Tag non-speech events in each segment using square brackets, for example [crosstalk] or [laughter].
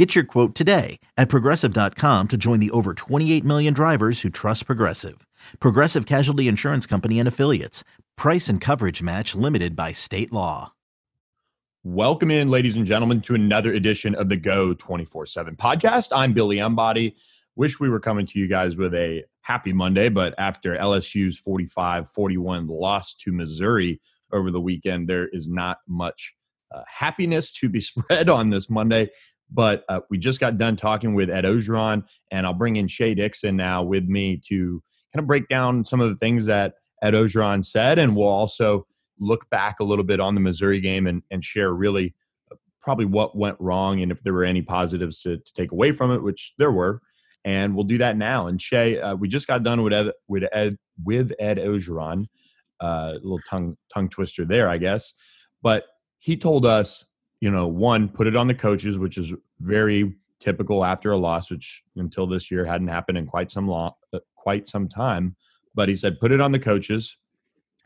Get your quote today at progressive.com to join the over 28 million drivers who trust Progressive. Progressive Casualty Insurance Company and Affiliates. Price and coverage match limited by state law. Welcome in, ladies and gentlemen, to another edition of the Go 24 7 podcast. I'm Billy Embody. Wish we were coming to you guys with a happy Monday, but after LSU's 45 41 loss to Missouri over the weekend, there is not much uh, happiness to be [laughs] spread on this Monday. But uh, we just got done talking with Ed Orgeron, and I'll bring in Shea Dixon now with me to kind of break down some of the things that Ed Orgeron said, and we'll also look back a little bit on the Missouri game and, and share really uh, probably what went wrong and if there were any positives to, to take away from it, which there were. And we'll do that now. And Shea, uh, we just got done with Ed, with Ed, with Ed Orgeron, uh, a little tongue tongue twister there, I guess. But he told us, you know, one, put it on the coaches, which is very typical after a loss, which until this year hadn't happened in quite some long, uh, quite some time. But he said, put it on the coaches.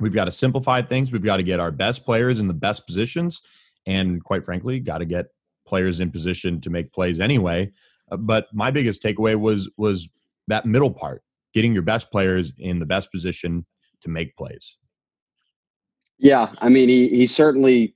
We've got to simplify things. We've got to get our best players in the best positions, and quite frankly, got to get players in position to make plays anyway. Uh, but my biggest takeaway was was that middle part, getting your best players in the best position to make plays. Yeah, I mean, he he certainly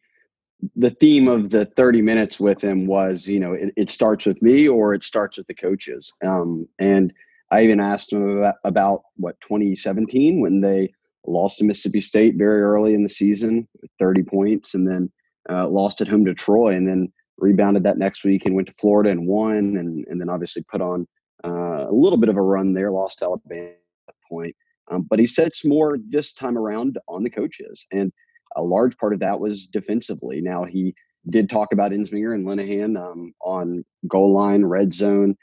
the theme of the 30 minutes with him was, you know, it, it starts with me or it starts with the coaches. Um, and I even asked him about, about, what 2017 when they lost to Mississippi State very early in the season, 30 points, and then uh, lost at home to Troy, and then rebounded that next week and went to Florida and won, and and then obviously put on uh, a little bit of a run there, lost Alabama at that point. Um, but he said it's more this time around on the coaches, and a large part of that was defensively. Now he did talk about Ensminger and Linehan um, on goal line, red zone,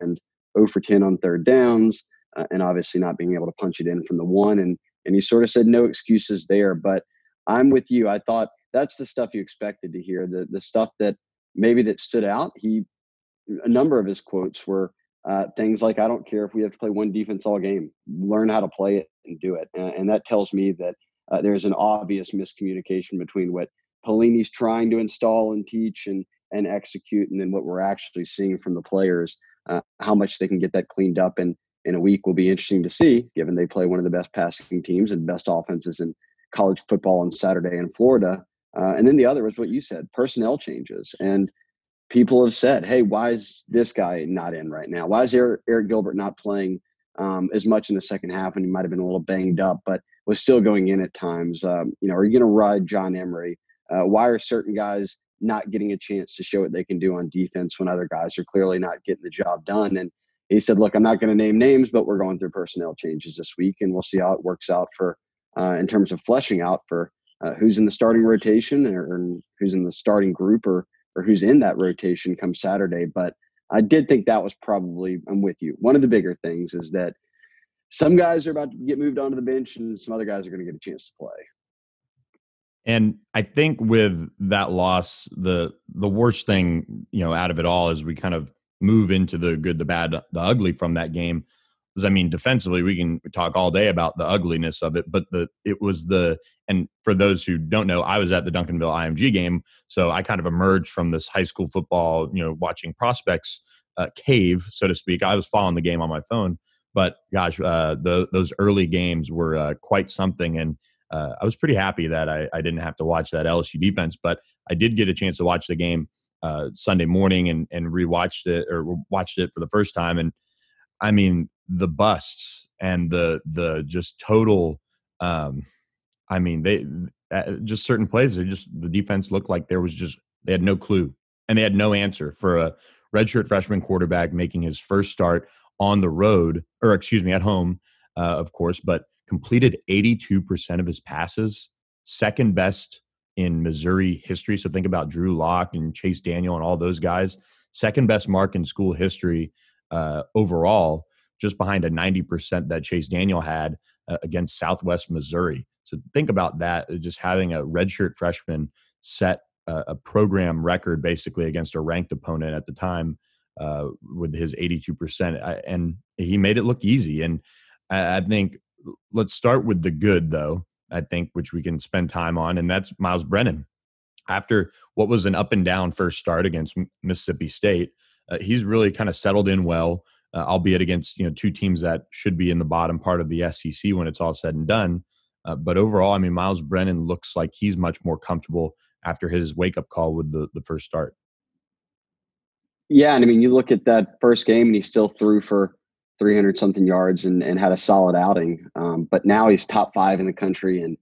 and 0 for 10 on third downs, uh, and obviously not being able to punch it in from the one. And and he sort of said no excuses there. But I'm with you. I thought that's the stuff you expected to hear. The the stuff that maybe that stood out. He a number of his quotes were uh, things like, "I don't care if we have to play one defense all game. Learn how to play it and do it." And, and that tells me that uh, there's an obvious miscommunication between what Pelini's trying to install and teach and and execute, and then what we're actually seeing from the players. Uh, how much they can get that cleaned up in in a week will be interesting to see, given they play one of the best passing teams and best offenses in college football on Saturday in Florida. Uh, and then the other was what you said: personnel changes. And people have said, "Hey, why is this guy not in right now? Why is Arik, Arik Gilbert not playing um, as much in the second half? And he might have been a little banged up, but was still going in at times. Um, you know, are you going to ride John Emery? Uh, why are certain guys not getting a chance to show what they can do on defense when other guys are clearly not getting the job done? And he said, "Look, I'm not going to name names, but we're going through personnel changes this week, and we'll see how it works out for uh, in terms of fleshing out for uh, who's in the starting rotation or, or who's in the starting group or or who's in that rotation come Saturday." But I did think that was probably I'm with you. One of the bigger things is that some guys are about to get moved onto the bench and some other guys are going to get a chance to play. And I think with that loss, the the worst thing, you know, out of it all is we kind of move into the good, the bad, the ugly from that game. Because I mean, defensively, we can talk all day about the ugliness of it, but the it was the and for those who don't know, I was at the Duncanville IMG game, so I kind of emerged from this high school football, you know, watching prospects uh, cave, so to speak. I was following the game on my phone, but gosh, uh, the, those early games were uh, quite something, and uh, I was pretty happy that I, I, didn't have to watch that LSU defense. But I did get a chance to watch the game uh, Sunday morning and and rewatched it or watched it for the first time, and I mean the busts and the the just total. Um, I mean they just certain plays. They just the defense looked like there was just they had no clue and they had no answer for a redshirt freshman quarterback making his first start on the road, or excuse me, at home, uh, of course, but completed 82% of his passes, second best in Missouri history. So think about Drew Lock and Chase Daniel and all those guys. Second best mark in school history uh, overall, just behind a 90% that Chase Daniel had. uh, against Southwest Missouri. So think about that, uh, just having a redshirt freshman set a, a, program record basically against a ranked opponent at the time uh, with his 82%. and he made it look easy. And I, I think let's start with the good, though, I think, which we can spend time on, and that's Miles Brennan. After what was an up and down first start against Mississippi State, uh, he's really kind of settled in well, uh, albeit against you know two teams that should be in the bottom part of the SEC when it's all said and done. Uh, but overall, I mean, Miles Brennan looks like he's much more comfortable after his wake up call with the the first start. Yeah, and I mean, you look at that first game, and he still threw for 300 something yards and, and had a solid outing. Um, but now he's top five in the country in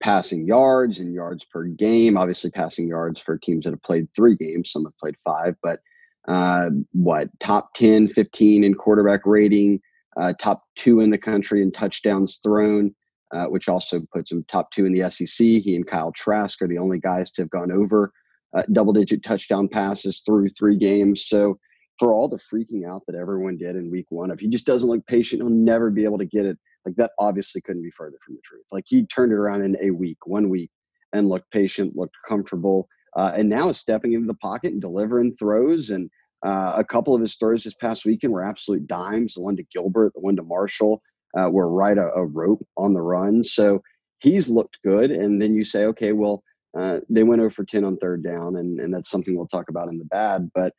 passing yards and yards per game. Obviously, passing yards for teams that have played three games. Some have played five, but uh, what top 10, 15 in quarterback rating, uh, top two in the country in touchdowns thrown, uh, which also puts him top two in the SEC. He and Kyle Trask are the only guys to have gone over uh, double digit touchdown passes through three games. So, for all the freaking out that everyone did in week one, if he just doesn't look patient, he'll never be able to get it. Like that obviously couldn't be further from the truth. Like he turned it around in a week, one week, and looked patient, looked comfortable, uh, and now is stepping into the pocket and delivering throws. And uh, a couple of his throws this past weekend were absolute dimes. The one to Gilbert, the one to Marshall uh, were right a, a, rope on the run. So he's looked good. And then you say, okay, well, uh, they went over for 10 on third down, and, and that's something we'll talk about in the bad. But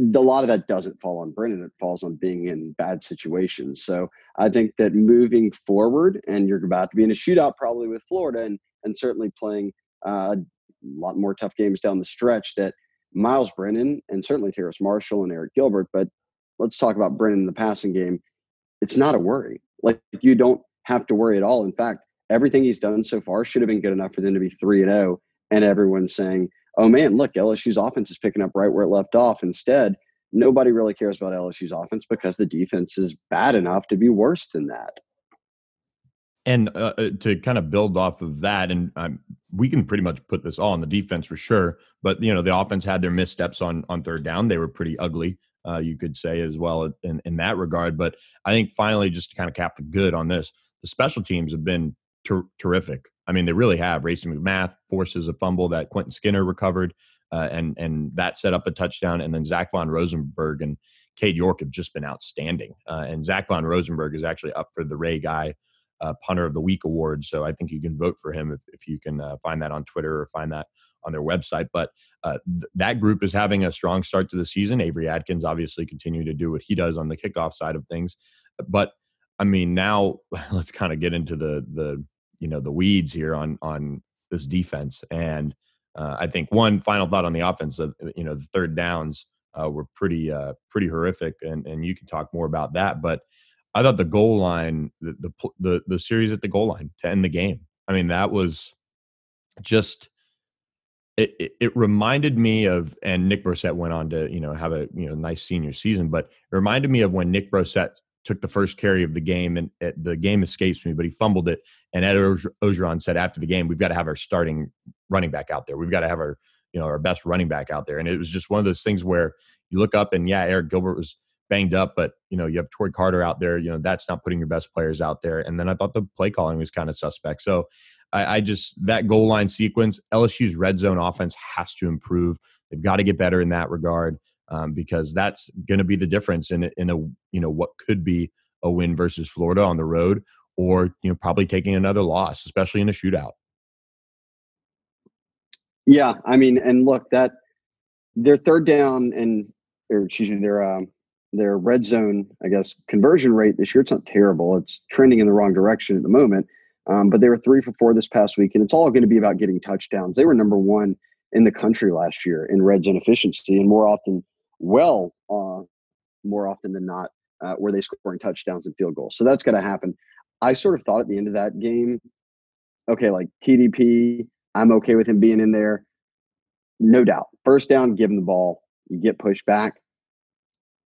a lot of that doesn't fall on Brennan. It falls on being in bad situations. So I think that moving forward, and you're about to be in a shootout probably with Florida, and and certainly playing uh, a lot more tough games down the stretch. That Miles Brennan and certainly Terrace Marshall and Arik Gilbert, but let's talk about Brennan in the passing game. It's not a worry. Like you don't have to worry at all. In fact, everything he's done so far should have been good enough for them to be three and zero, oh, and everyone's saying oh man, look, LSU's offense is picking up right where it left off. Instead, nobody really cares about LSU's offense because the defense is bad enough to be worse than that. And uh, uh, to kind of build off of that, and um, we can pretty much put this all on the defense for sure. But you know, the offense had their missteps on on third down; they were pretty ugly, uh, you could say as well in in that regard. But I think finally, just to kind of cap the good on this, the special teams have been ter- terrific. I mean, they really have. Racey McMath forces a fumble that Quentin Skinner recovered, uh, and and that set up a touchdown. And then Zach von Rosenberg and Cade York have just been outstanding. Uh, and Zach von Rosenberg is actually up for the Ray Guy uh, Punter of the Week award. So I think you can vote for him if, if you can uh, find that on Twitter or find that on their website. But uh, th- that group is having a strong start to the season. Avery Atkins obviously continuing to do what he does on the kickoff side of things. But I mean, now [laughs] let's kind of get into the the you know the weeds here on on this defense. And uh, I think one final thought on the offense. Uh, you know, the third downs uh, were pretty uh, pretty horrific, and and you can talk more about that. But I thought the goal line, the the the, the series at the goal line to end the game. I mean, that was just. It, it, it, reminded me of, and Nick Brossette went on to, you know, have a you know nice senior season, but it reminded me of when Nick Brossette took the first carry of the game, and the game escapes me, but he fumbled it. And Ed Orgeron said after the game, "We've got to have our starting running back out there. We've got to have our you know our best running back out there." And it was just one of those things where you look up and yeah, Arik Gilbert was banged up, but you know you have Tory Carter out there. You know that's not putting your best players out there. And then I thought the play calling was kind of suspect. So I, I just that goal line sequence, LSU's red zone offense has to improve. They've got to get better in that regard um, because that's going to be the difference in in a you know what could be a win versus Florida on the road, or you know probably taking another loss, especially in a shootout. Yeah, I mean, and look that their third down and or excuse me, their um, their red zone, I guess, conversion rate this year it's not terrible. It's trending in the wrong direction at the moment. Um, but they were three for four this past week, and it's all going to be about getting touchdowns. They were number one in the country last year in red zone efficiency, and more often well uh, more often than not uh, where they scoring touchdowns and field goals. So that's going to happen. I sort of thought at the end of that game, okay, like TDP, I'm okay with him being in there. No doubt. First down, give him the ball. You get pushed back.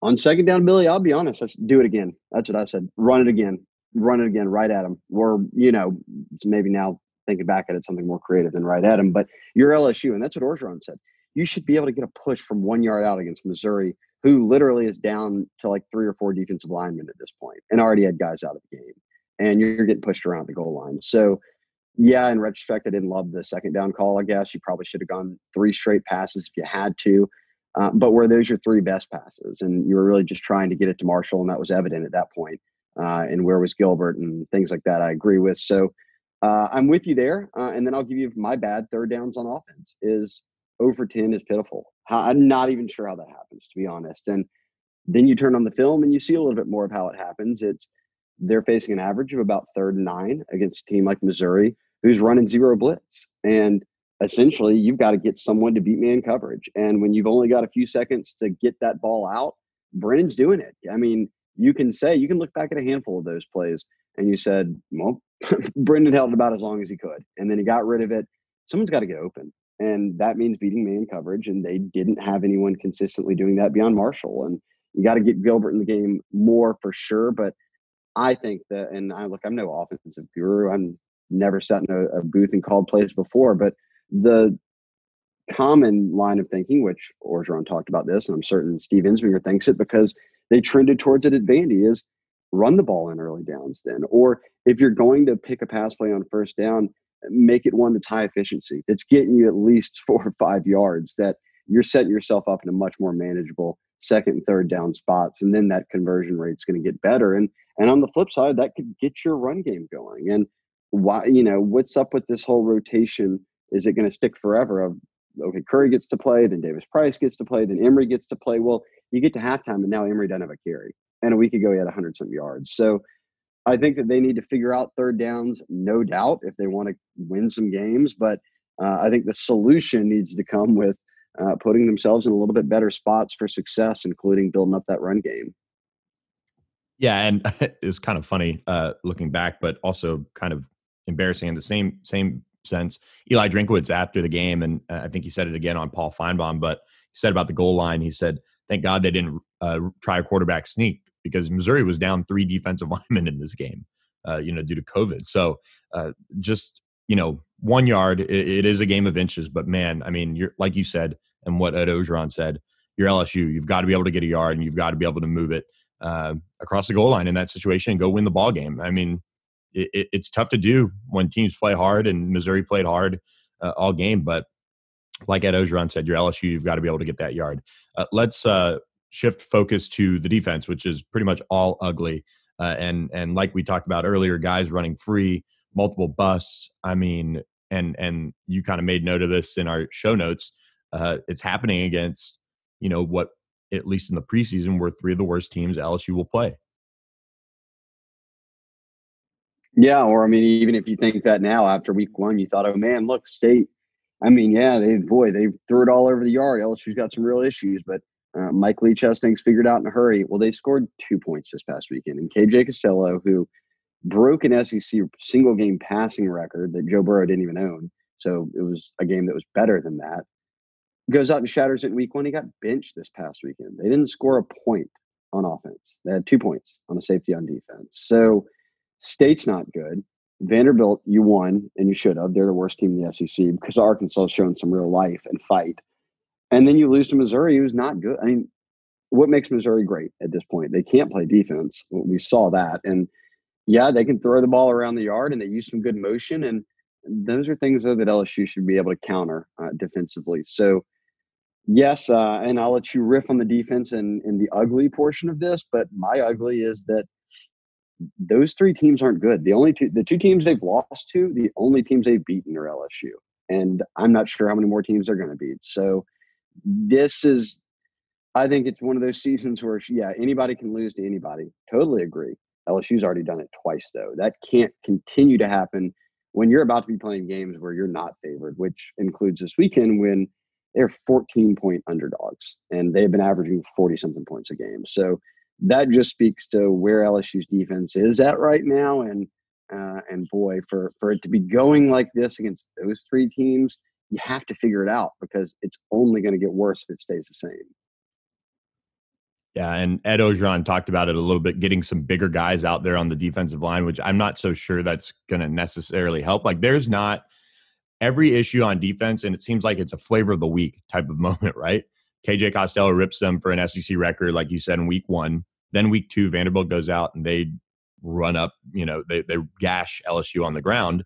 On second down, Billy, I'll be honest, let's do it again. That's what I said. Run it again. Run it again right at him. We're, you know, maybe now thinking back at it, something more creative than right at him. But you're LSU, and that's what Orgeron said you should be able to get a push from one yard out against Missouri, who literally is down to like three or four defensive linemen at this point and already had guys out of the game. And you're getting pushed around the goal line. So, yeah, in retrospect, I didn't love the second down call. I guess you probably should have gone three straight passes if you had to. Uh, but were those your three best passes? And you were really just trying to get it to Marshall, and that was evident at that point. Uh, and where was Gilbert and things like that? I agree with. So uh, I'm with you there. Uh, and then I'll give you my bad third downs on offense is over 10 is pitiful. I'm not even sure how that happens, to be honest. And then you turn on the film and you see a little bit more of how it happens. It's they're facing an average of about third and nine against a team like Missouri, who's running zero blitz. And essentially, you've got to get someone to beat man coverage. And when you've only got a few seconds to get that ball out, Brennan's doing it. I mean, you can say, you can look back at a handful of those plays and you said, well, [laughs] Brennan held it about as long as he could. And then he got rid of it. Someone's got to get open. And that means beating man coverage. And they didn't have anyone consistently doing that beyond Marshall. And you got to get Gilbert in the game more for sure. But I think that, and I look, I'm no offensive guru. I'm never sat in a, a booth and called plays before, but the common line of thinking, which Orgeron talked about this, and I'm certain Steve Ensminger thinks it because they trended towards it at Vandy, is run the ball in early downs then. Or if you're going to pick a pass play on first down, make it one that's high efficiency. That's getting you at least [laughs] four or five yards that you're setting yourself up in a much more manageable second and third down spots. And then that conversion rate's going to get better. And and on the flip side, that could get your run game going. And why, you know, what's up with this whole rotation? Is it going to stick forever of okay, Curry gets to play, then Davis Price gets to play, then Emery gets to play. Well, you get to halftime and now Emery doesn't have a carry and a week ago he had 100 some yards. So I think that they need to figure out third downs, no doubt, if they want to win some games. But uh, I think the solution needs to come with uh, putting themselves in a little bit better spots for success, including building up that run game. Yeah, and [laughs] it's kind of funny uh, looking back, but also kind of embarrassing in the same same sense. Eli Drinkwitz after the game, and uh, I think he said it again on Paul Finebaum, but he said about the goal line. He said, "Thank God they didn't uh, try a quarterback sneak because Missouri was down three defensive [laughs] linemen in this game, uh, you know, due to COVID. So uh, just you know, one yard. It, it is a game of inches, but man, I mean, you're like you said, and what Ed Orgeron said, you're LSU. You've got to be able to get a yard, and you've got to be able to move it uh, across the goal line in that situation and go win the ball game. I mean, it, it's tough to do when teams play hard, and Missouri played hard uh, all game, but like Ed Orgeron said, you're LSU. You've got to be able to get that yard. Uh, let's uh, shift focus to the defense, which is pretty much all ugly. Uh, and and like we talked about earlier, guys running free, multiple busts. I mean, and and you kind of made note of this in our show notes. Uh, it's happening against you know what at least in the preseason were three of the worst teams LSU will play. Yeah, or I mean, even if you think that now after week one, you thought, oh man, look, state. I mean, yeah, they boy, they threw it all over the yard. LSU's got some real issues, but uh, Mike Leach has things figured out in a hurry. Well, they scored two points this past weekend, and KJ Costello, who broke an SEC single game passing record that Joe Burrow didn't even own, so it was a game that was better than that. Goes out and shatters it in week one. He got benched this past weekend. They didn't score a point on offense. They had two points on a safety on defense. So state's not good. Vanderbilt, you won and you should have. They're the worst team in the SEC because Arkansas has shown some real life and fight. And then you lose to Missouri, who's not good. I mean, what makes Missouri great at this point? They can't play defense. We saw that. And yeah, they can throw the ball around the yard and they use some good motion. And those are things though, that LSU should be able to counter uh, defensively. So, yes, uh, and I'll let you riff on the defense and, and the ugly portion of this, but my ugly is that those three teams aren't good. The only two, the two teams they've lost to, the only teams they've beaten are LSU. And I'm not sure how many more teams they're going to beat. So, this is I think it's one of those seasons where yeah, anybody can lose to anybody. Totally agree. LSU's already done it twice though. That can't continue to happen when you're about to be playing games where you're not favored, which includes this weekend when they're 14 point underdogs and they've been averaging 40 something points a game. So that just speaks to where LSU's defense is at right now. And uh, and boy, for for it to be going like this against those three teams, you have to figure it out because it's only going to get worse if it stays the same. Yeah, and Ed Orgeron talked about it a little bit, getting some bigger guys out there on the defensive line, which I'm not so sure that's going to necessarily help. Like, there's not every issue on defense, and it seems like it's a flavor of the week type of [laughs] moment, right? KJ Costello rips them for an SEC record, like you said in week one. Then week two, Vanderbilt goes out and they run up, you know, they, they gash LSU on the ground.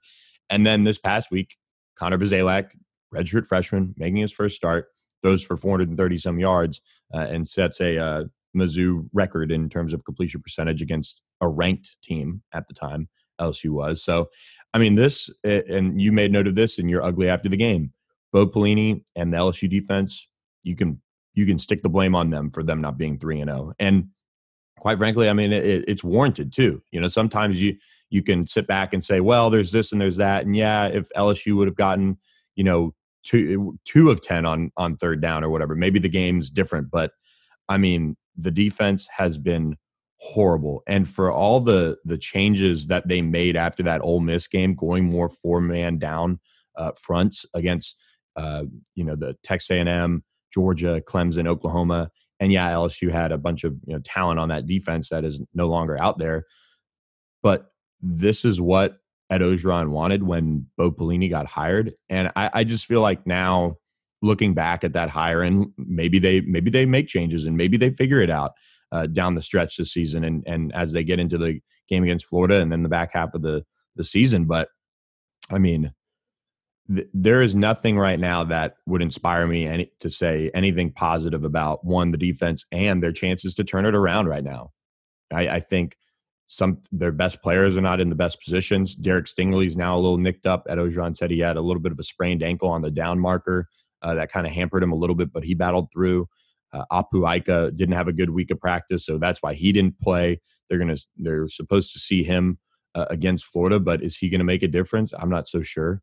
And then this past week, Connor Bazelak, redshirt freshman, making his first start, throws for 430 some yards uh, and sets a uh, Mizzou record in terms of completion percentage against a ranked team at the time. LSU was. So, I mean, this, and you made note of this in your ugly after the game. Bo Pelini and the LSU defense, you can you can stick the blame on them for them not being three and zero. Oh. And quite frankly, I mean, it, it's warranted too. You know, sometimes you you can sit back and say, well, there's this and there's that, and yeah, if LSU would have gotten, you know, two two of ten on on third down or whatever, maybe the game's different. But I mean, the defense has been horrible, and for all the the changes that they made after that Ole Miss game, going more four man down uh, fronts against, uh, you know, the Texas A and M, Georgia, Clemson, Oklahoma and yeah, LSU had a bunch of you know talent on that defense that is no longer out there. But this is what Ed Orgeron wanted when Bo Pelini got hired, and I, I just feel like now looking back at that hire, and maybe they maybe they make changes and maybe they figure it out uh, down the stretch this season, and and as they get into the game against Florida and then the back half of the the season. But I mean, there is nothing right now that would inspire me any, to say anything positive about one the defense and their chances to turn it around right now. I, I think some their best players are not in the best positions. Derek Stingley's now a little nicked up. Ed Orgeron said he had a little bit of a sprained ankle on the down marker uh, that kind of hampered him a little bit, but he battled through. Uh, Apu Ika didn't have a good week of practice, so that's why he didn't play. They're gonna they're supposed to see him uh, against Florida, but is he to make a difference? I'm not so sure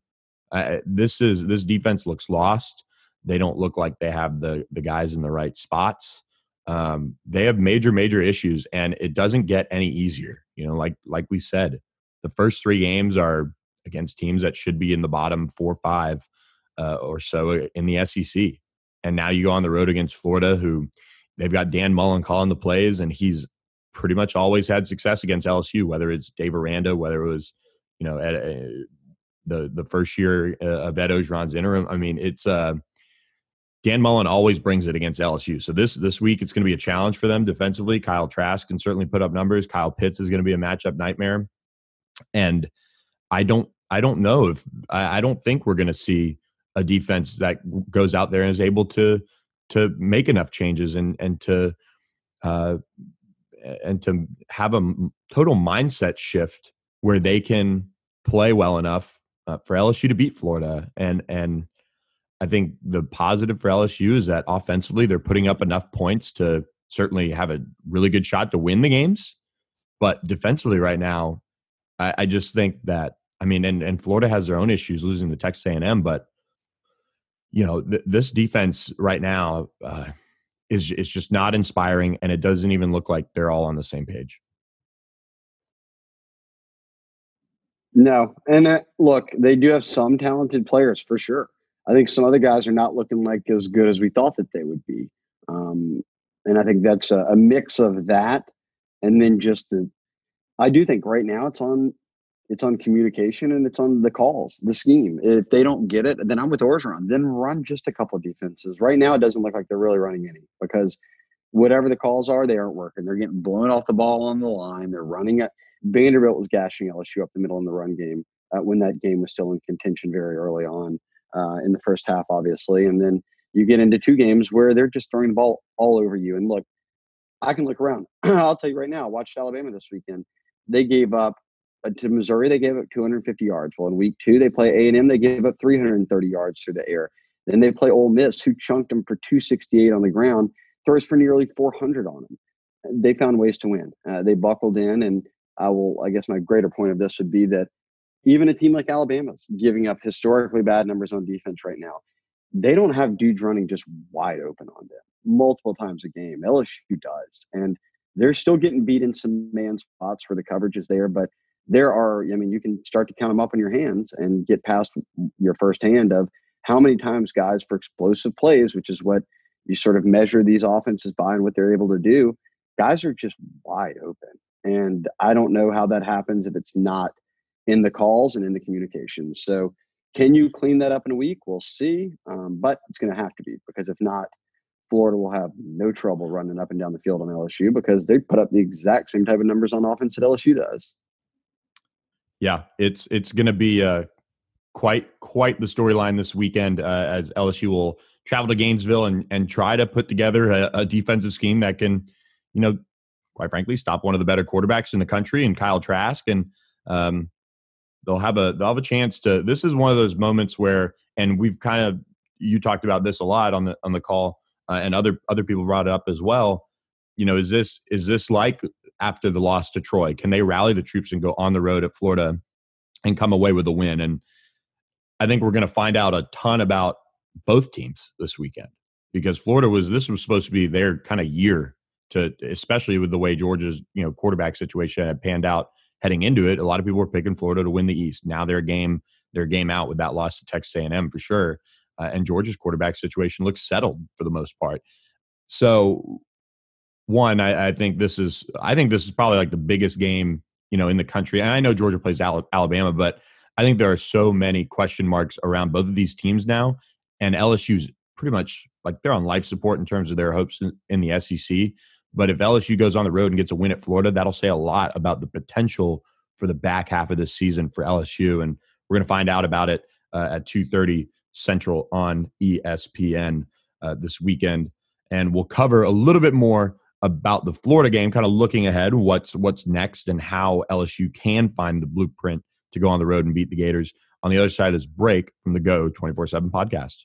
this is this defense looks lost. They don't look like they have the the guys in the right spots. Um, they have major major issues, and it doesn't get any easier. You know, like like we said, the first three games are against teams that should be in the bottom four five uh, or so in the SEC, and now you go on the road against Florida, who they've got Dan Mullen calling the plays, and he's pretty much always had success against LSU, whether it's Dave Aranda, whether it was you know at the the first year uh, of Ed Orgeron's interim. I mean, it's uh, Dan Mullen always brings it against LSU. So this this week it's going to be a challenge for them defensively. Kyle Trask can certainly put up numbers. Kyle Pitts is going to be a matchup nightmare, and I don't I don't know if I, I don't think we're going to see a defense that goes out there and is able to to make enough changes and and to uh, and to have a total mindset shift where they can play well enough uh, for LSU to beat Florida. And and I think the positive for LSU is that offensively they're putting up enough points to certainly have a really good shot to win the games. But defensively, right now, I, I just think that I mean, and, and Florida has their own issues losing to Texas A&M, but you know th- this defense right now uh, is is just not inspiring, and it doesn't even look like they're all on the same page. No, and uh, look, they do have some talented players for sure. I think some other guys are not looking like as good as we thought that they would be, um, and I think that's a, a mix of that, and then just the. I do think right now it's on, it's on communication and it's on the calls, the scheme. If they don't get it, then I'm with Orgeron. Then run just a couple defenses. Right now, it doesn't look like they're really running any because whatever the calls are, they aren't working. They're getting blown off the ball on the line. They're running it. Vanderbilt was gashing LSU up the middle in the run game uh, when that game was still in contention very early on uh, in the first half, obviously. And then you get into two games where they're just throwing the ball all over you. And look, I can look around. [clears throat] I'll tell you right now, I watched Alabama this weekend. They gave up uh, to Missouri, they gave up 250 yards. Well, in week two, they play A&M, they gave up 330 yards through the air. Then they play Ole Miss, who chunked them for 268 on the ground, throws for nearly 400 on them. They found ways to win. Uh, they buckled in, and I will, I guess my greater point of this would be that even a team like Alabama's giving up historically bad numbers on defense right now. They don't have dudes running just wide open on them multiple times a game. LSU does. And they're still getting beat in some man spots where the coverage is there, but there are, I mean, you can start to count them up on your hands and get past your first hand of how many times guys for explosive plays, which is what you sort of measure these offenses by and what they're able to do, guys are just wide open. And I don't know how that happens if it's not in the calls and in the communications. So, can you clean that up in a week? We'll see. Um, but it's going to have to be because if not, Florida will have no trouble running up and down the field on LSU because they put up the exact same type of numbers on offense that LSU does. Yeah, it's it's going to be uh, quite quite the storyline this weekend uh, as LSU will travel to Gainesville and and try to put together a, a, defensive scheme that can, you know, quite frankly, stop one of the better quarterbacks in the country and Kyle Trask, and um, they'll have a they'll have a chance to. This is one of those moments where, and we've kind of you talked about this a lot on the on the call, uh, and other other people brought it up as well. You know, is this is this like after the loss to Troy? Can they rally the troops and go on the road at Florida and come away with a win? And I think we're going to find out a ton about both teams this weekend because Florida was this was supposed to be their kind of year to especially with the way Georgia's you know quarterback situation had panned out heading into it. A lot of people were picking Florida to win the East. Now their game their game out with that loss to Texas A&M for sure. Uh, and Georgia's quarterback situation looks settled for the most part. So one, I, I, think this is I think this is probably like the biggest game you know in the country. And I know Georgia plays Alabama, but I think there are so many question marks around both of these teams now, and LSU's pretty much like they're on life support in terms of their hopes in, in the SEC. But if LSU goes on the road and gets a win at Florida, that'll say a lot about the potential for the back half of this season for LSU, and we're going to find out about it uh, at two thirty Central on ESPN uh, this weekend, and we'll cover a little bit more about the Florida game, kind of looking ahead, what's what's next, and how LSU can find the blueprint to go on the road and beat the Gators. On the other side of this break from the Go twenty four seven podcast.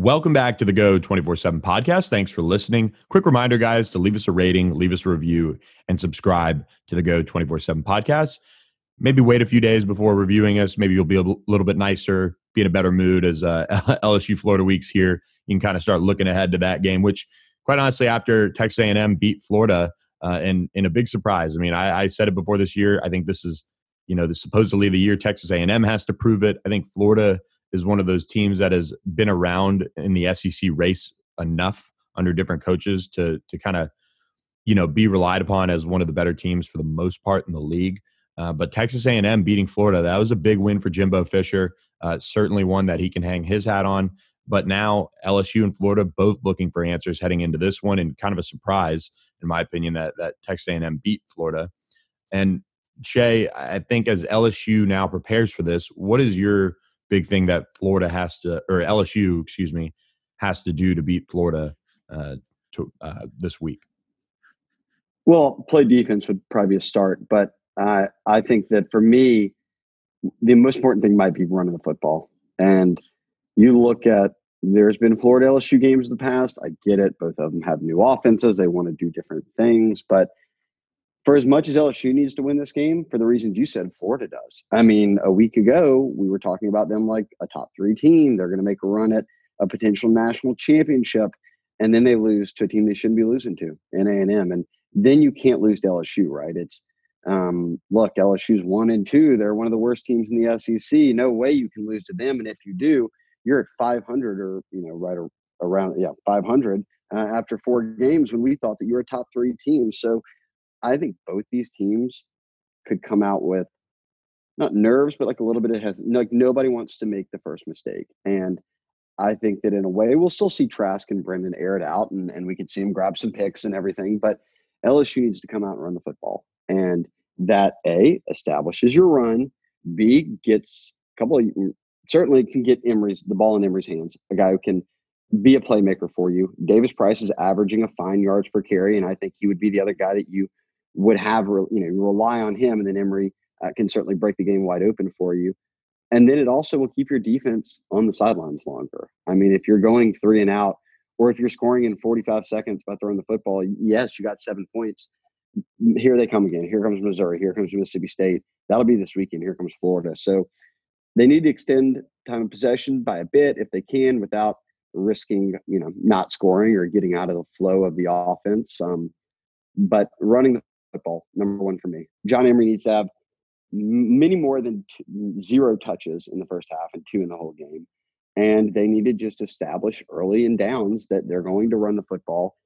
Welcome back to the Go 24 7 podcast. Thanks for listening. Quick reminder, guys, to leave us a rating, leave us a review, and subscribe to the Go 24 7 podcast. Maybe wait a few days before reviewing us. Maybe you'll be a little bit nicer, be in a better mood as uh, [laughs] LSU Florida weeks here. You can kind of start looking ahead to that game, which, quite honestly, after Texas A&M beat Florida, uh, in in a big surprise. I mean, I, I said it before this year. I think this is, you know, the, supposedly the year Texas A&M has to prove it. I think Florida is one of those teams that has been around in the SEC race enough under different coaches to to kind of you know be relied upon as one of the better teams for the most part in the league. Uh, but Texas A&M beating Florida that was a big win for Jimbo Fisher. Uh, certainly one that he can hang his hat on. But now LSU and Florida both looking for answers heading into this one, and kind of a surprise, in my opinion, that that Texas A&M beat Florida. And Shea, I think as LSU now prepares for this, what is your big thing that Florida has to, or LSU, excuse me, has to do to beat Florida uh, to, uh, this week? Well, play defense would probably be a start, but I I think that for me, the most important thing might be running the football. And you look at there's been Florida LSU games in the past. I get it; both of them have new offenses. They want to do different things, but for as much as LSU needs to win this game, for the reasons you said, Florida does. I mean, a week ago, we were talking about them like a top three team. They're going to make a run at a potential national championship, and then they lose to a team they shouldn't be losing to in A and M, and then you can't lose to LSU, right? It's um, look, LSU's one and two. They're one of the worst teams in the SEC. No way you can lose to them, and if you do, you're at 500 or you know right around yeah 500 uh, after four games when we thought that you were a top three team. So I think both these teams could come out with not nerves, but like a little bit of hesitation. Like nobody wants to make the first mistake. And I think that in a way, we'll still see Trask and Brennan air it out and, and we could see him grab some picks and everything. But LSU needs to come out and run the football. And that A establishes your run, B gets a couple of mm, certainly can get Emery's the ball in Emery's hands. A guy who can be a playmaker for you. Davis Price is averaging a fine yards per carry, and I think he would be the other guy that you would have you know rely on him, and then Emery uh, can certainly break the game wide open for you. And then it also will keep your defense on the sidelines longer. I mean, if you're going three and out, or if you're scoring in 45 seconds by throwing the football, yes, you got seven points. Here they come again. Here comes Missouri. Here comes Mississippi State. That'll be this weekend. Here comes Florida. So they need to extend time of possession by a bit if they can without risking, you know, not scoring or getting out of the flow of the offense. Um, but running the football, number one for me. John Emery needs to have many more than zero touches in the first half and two in the whole game. And they need to just establish early in downs that they're going to run the football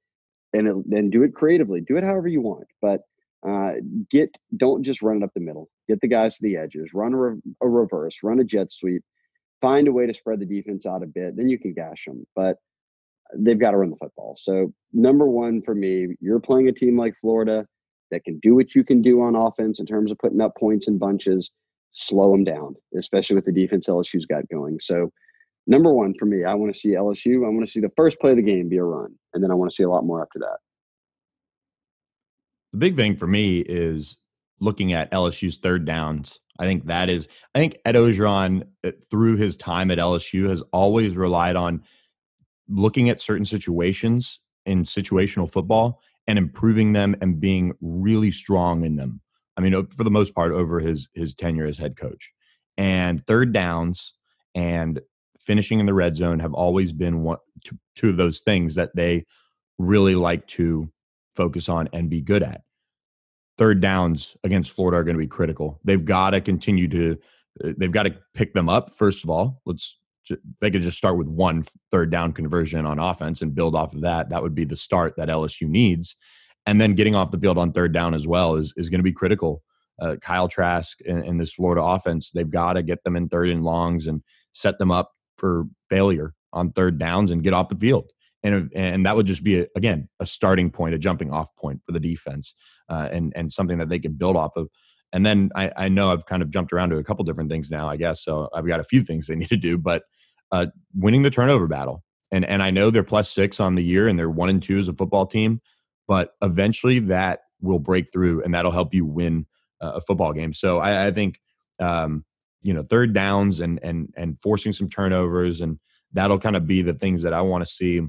and then do it creatively. Do it however you want, but uh, get don't just run it up the middle. Get the guys to the edges. Run a, re- a reverse. Run a jet sweep. Find a way to spread the defense out a bit. Then you can gash them. But they've got to run the football. So number one for me, you're playing a team like Florida that can do what you can do on offense in terms of putting up points in bunches. Slow them down, especially with the defense LSU's got going. So number one for me, I want to see LSU. I want to see the first play of the game be a run, and then I want to see a lot more after that. The big thing for me is looking at LSU's third downs. I think that is, I think Ed Orgeron, uh, through his time at LSU, has always relied on looking at certain situations in situational football and improving them and being really strong in them. I mean, for the most part, over his his tenure as head coach, and third downs and finishing in the red zone have always been one, two of those things that they really like to focus on and be good at. Third downs against Florida are going to be critical. They've got to continue to uh, they've got to pick them up first of all. Let's they could just start with one third down conversion on offense and build off of that. That would be the start that LSU needs. And then getting off the field on third down as well is, is going to be critical. Uh, Kyle Trask and, and, this Florida offense, they've got to get them in third and longs and set them up for failure on third downs and get off the field. And, and that would just be, a, again, a starting point, a jumping off point for the defense uh, and, and something that they can build off of. And then I, I know I've kind of jumped around to a couple different things now, I guess. So I've got a few things they need to do, but uh, winning the turnover battle. And and I know they're plus six on the year and they're one and two as a football team, but eventually that will break through and that'll help you win a football game. So I, I think um, you know third downs and and and forcing some turnovers and that'll kind of be the things that I want to see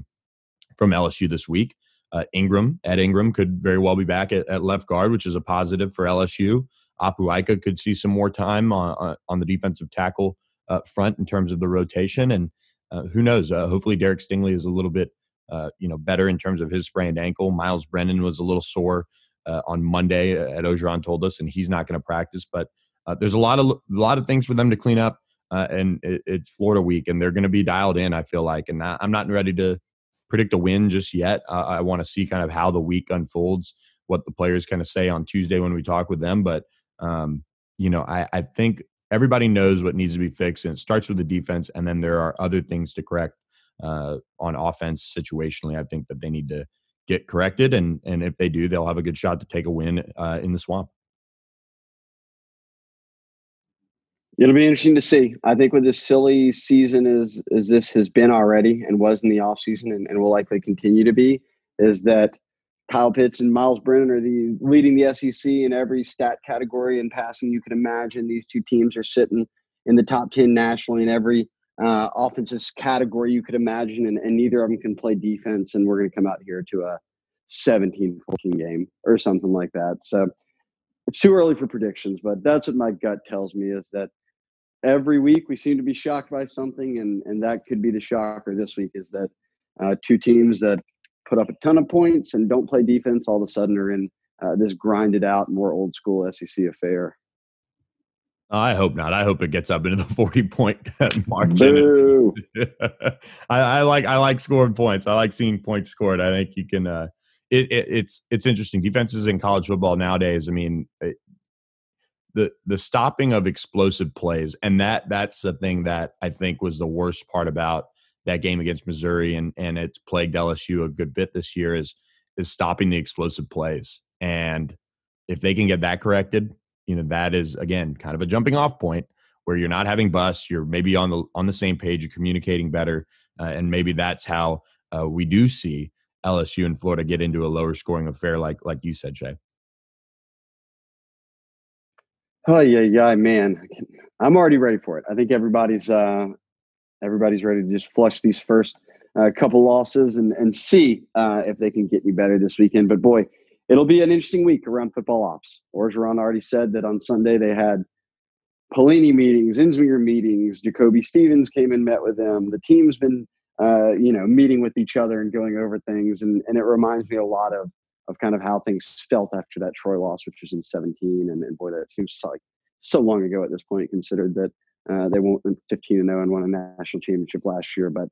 from LSU this week. Uh, Ingram, Ed Ingram could very well be back at, at, left guard, which is a positive for LSU. Apu Ika could see some more time on, on the defensive tackle uh, front in terms of the rotation. And uh, who knows? Uh, hopefully, Derek Stingley is a little bit uh, you know better in terms of his sprained ankle. Miles Brennan was a little sore uh, on Monday, Ed Orgeron told us, and he's not going to practice. But there's a lot of a lot of things for them to clean up. and it, it's Florida week, and they're going to be dialed in. I feel like, and I'm not ready to predict a win just yet. I want to see kind of how the week unfolds, what the players kind of say on Tuesday when we talk with them. But um, you know, I, I think everybody knows what needs to be fixed, and it starts with the defense, and then there are other things to correct uh, on offense situationally. I think that they need to get corrected, and and if they do, they'll have a good shot to take a win uh, in the swamp. It'll be interesting to see. I think with this silly season as as this has been already and was in the offseason and, and will likely continue to be, is that Kyle Pitts and Miles Brennan are the leading the SEC in every stat category in passing you can imagine. These two teams are sitting in the top 10 nationally in every uh, offensive category you could imagine, and, and neither of them can play defense. And we're going to come out here to a 17 14 game or something like that. So it's too early for predictions, but that's what my gut tells me is that every week we seem to be shocked by something, and, and that could be the shocker this week is that uh, two teams that put up a ton of points and don't play defense all of a sudden are in uh, this grinded out, more old school SEC affair. I hope not. I hope it gets up into the [laughs] forty point [laughs] margin. [laughs] I, I, like I like scoring points. I like seeing points scored. I think you can. Uh, it, it, it's it's interesting. Defenses in college football nowadays. I mean, it, the the stopping of explosive plays, and that that's the thing that I think was the worst part about that game against Missouri, and and it's plagued LSU a good bit this year is is stopping the explosive plays. And if they can get that corrected, you know that is again kind of a jumping off point where you're not having busts, you're maybe on the on the same page, you're communicating better, uh, and maybe that's how uh, we do see LSU and Florida get into a lower scoring affair, like like you said, Shea. Oh yeah, yeah, man. I'm already ready for it. I think everybody's uh, everybody's ready to just flush these first uh, couple losses and and see uh, if they can get any better this weekend. But boy, it'll be an interesting week around football ops. Orgeron already said that on Sunday they had Pelini meetings, Ensminger meetings. Jacoby Stevens came and met with them. The team's been uh, you know meeting with each other and going over things, and and it reminds me a lot of of kind of how things felt after that Troy loss, which was in 17. And, and boy, that seems like so long ago at this point, considered that uh, they went 15 and 0 and won a national championship last year. But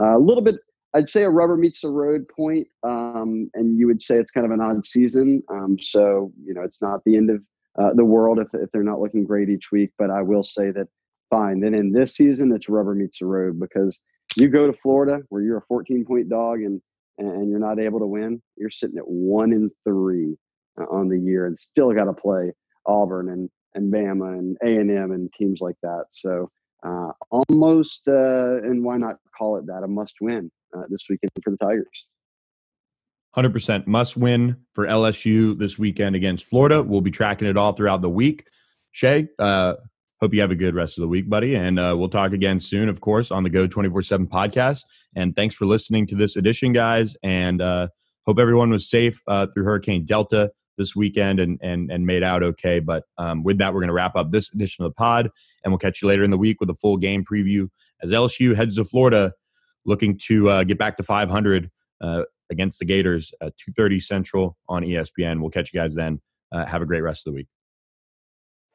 uh, a little bit, I'd say a rubber meets the road point, um, and you would say it's kind of an odd season. Um, so you know, it's not the end of uh, the world if if they're not looking great each week. But I will say that fine. Then in this season, it's rubber meets the road because you go to Florida where you're a 14 point dog and and you're not able to win, you're sitting at one in three uh, on the year and still got to play Auburn and and Bama and A and M and teams like that. So uh, almost, uh, and why not call it that, a must win uh, this weekend for the Tigers. 100% must win for LSU this weekend against Florida. We'll be tracking it all throughout the week. Shea, uh, hope you have a good rest of the week, buddy. And uh, we'll talk again soon, of course, on the Go 24 7 podcast. And thanks for listening to this edition, guys. And uh, hope everyone was safe through Hurricane Delta this weekend and and and made out okay. But um, with that, we're going to wrap up this edition of the pod, and we'll catch you later in the week with a full game preview as LSU heads to Florida, looking to uh, get back to 500 uh, against the Gators at 2:30 Central on ESPN. We'll catch you guys then. Uh, have a great rest of the week.